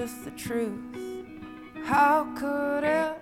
with the truth. How could it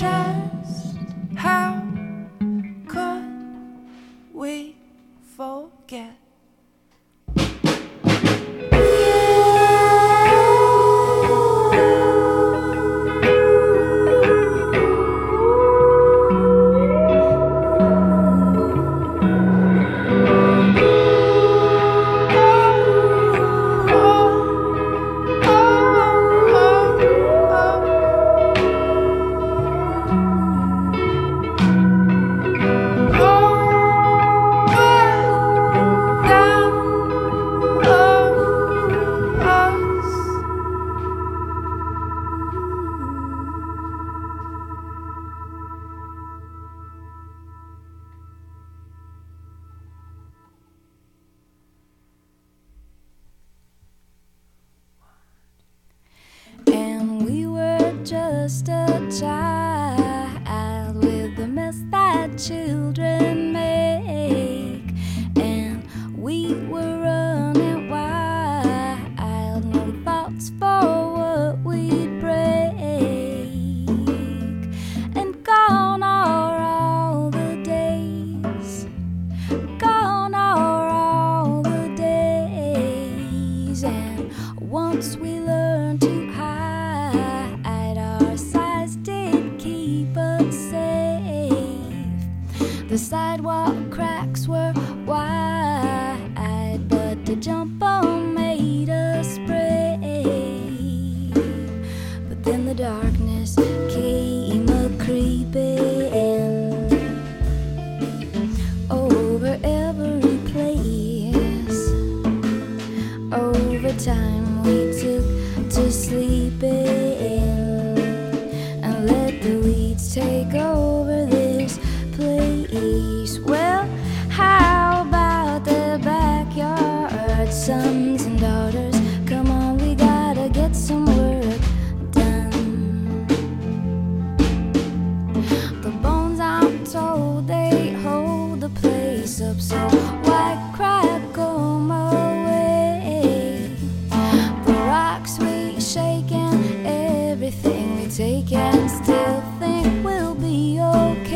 to children darkness take and still think we'll be okay.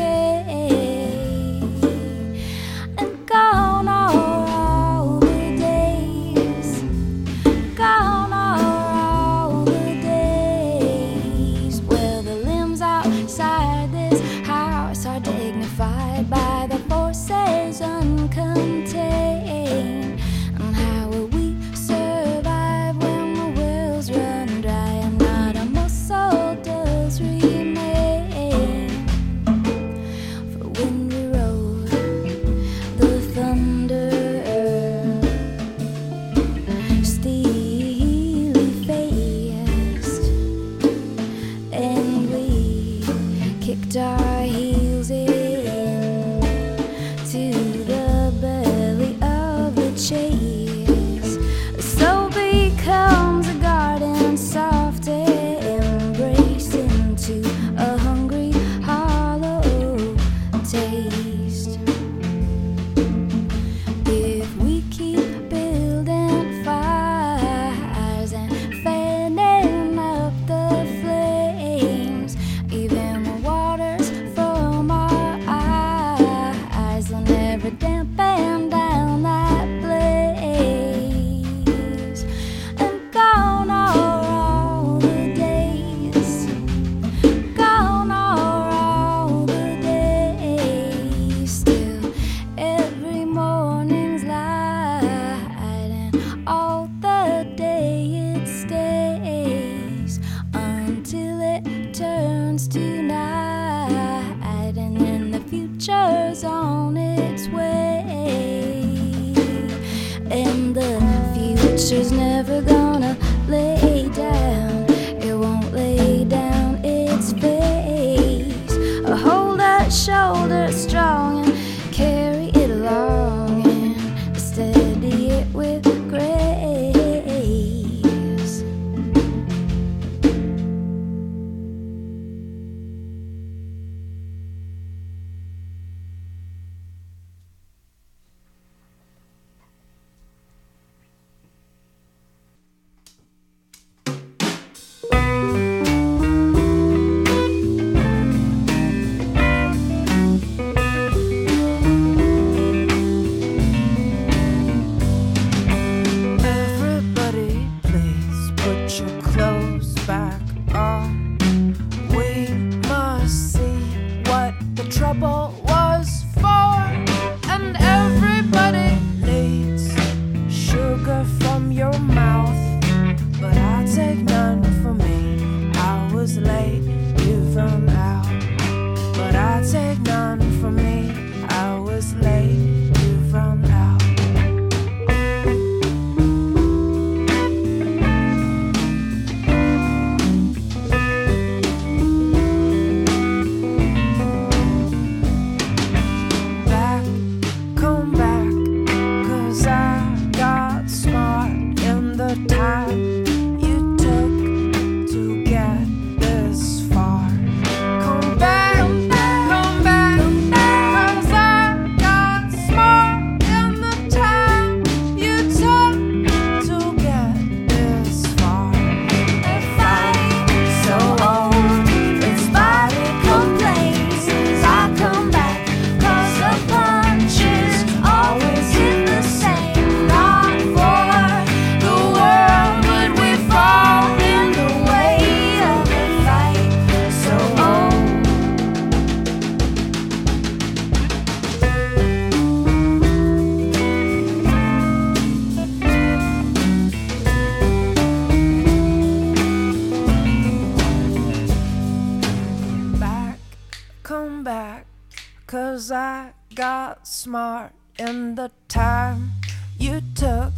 got smart in the time you took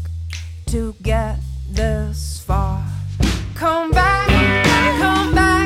to get this far. Come back, come back.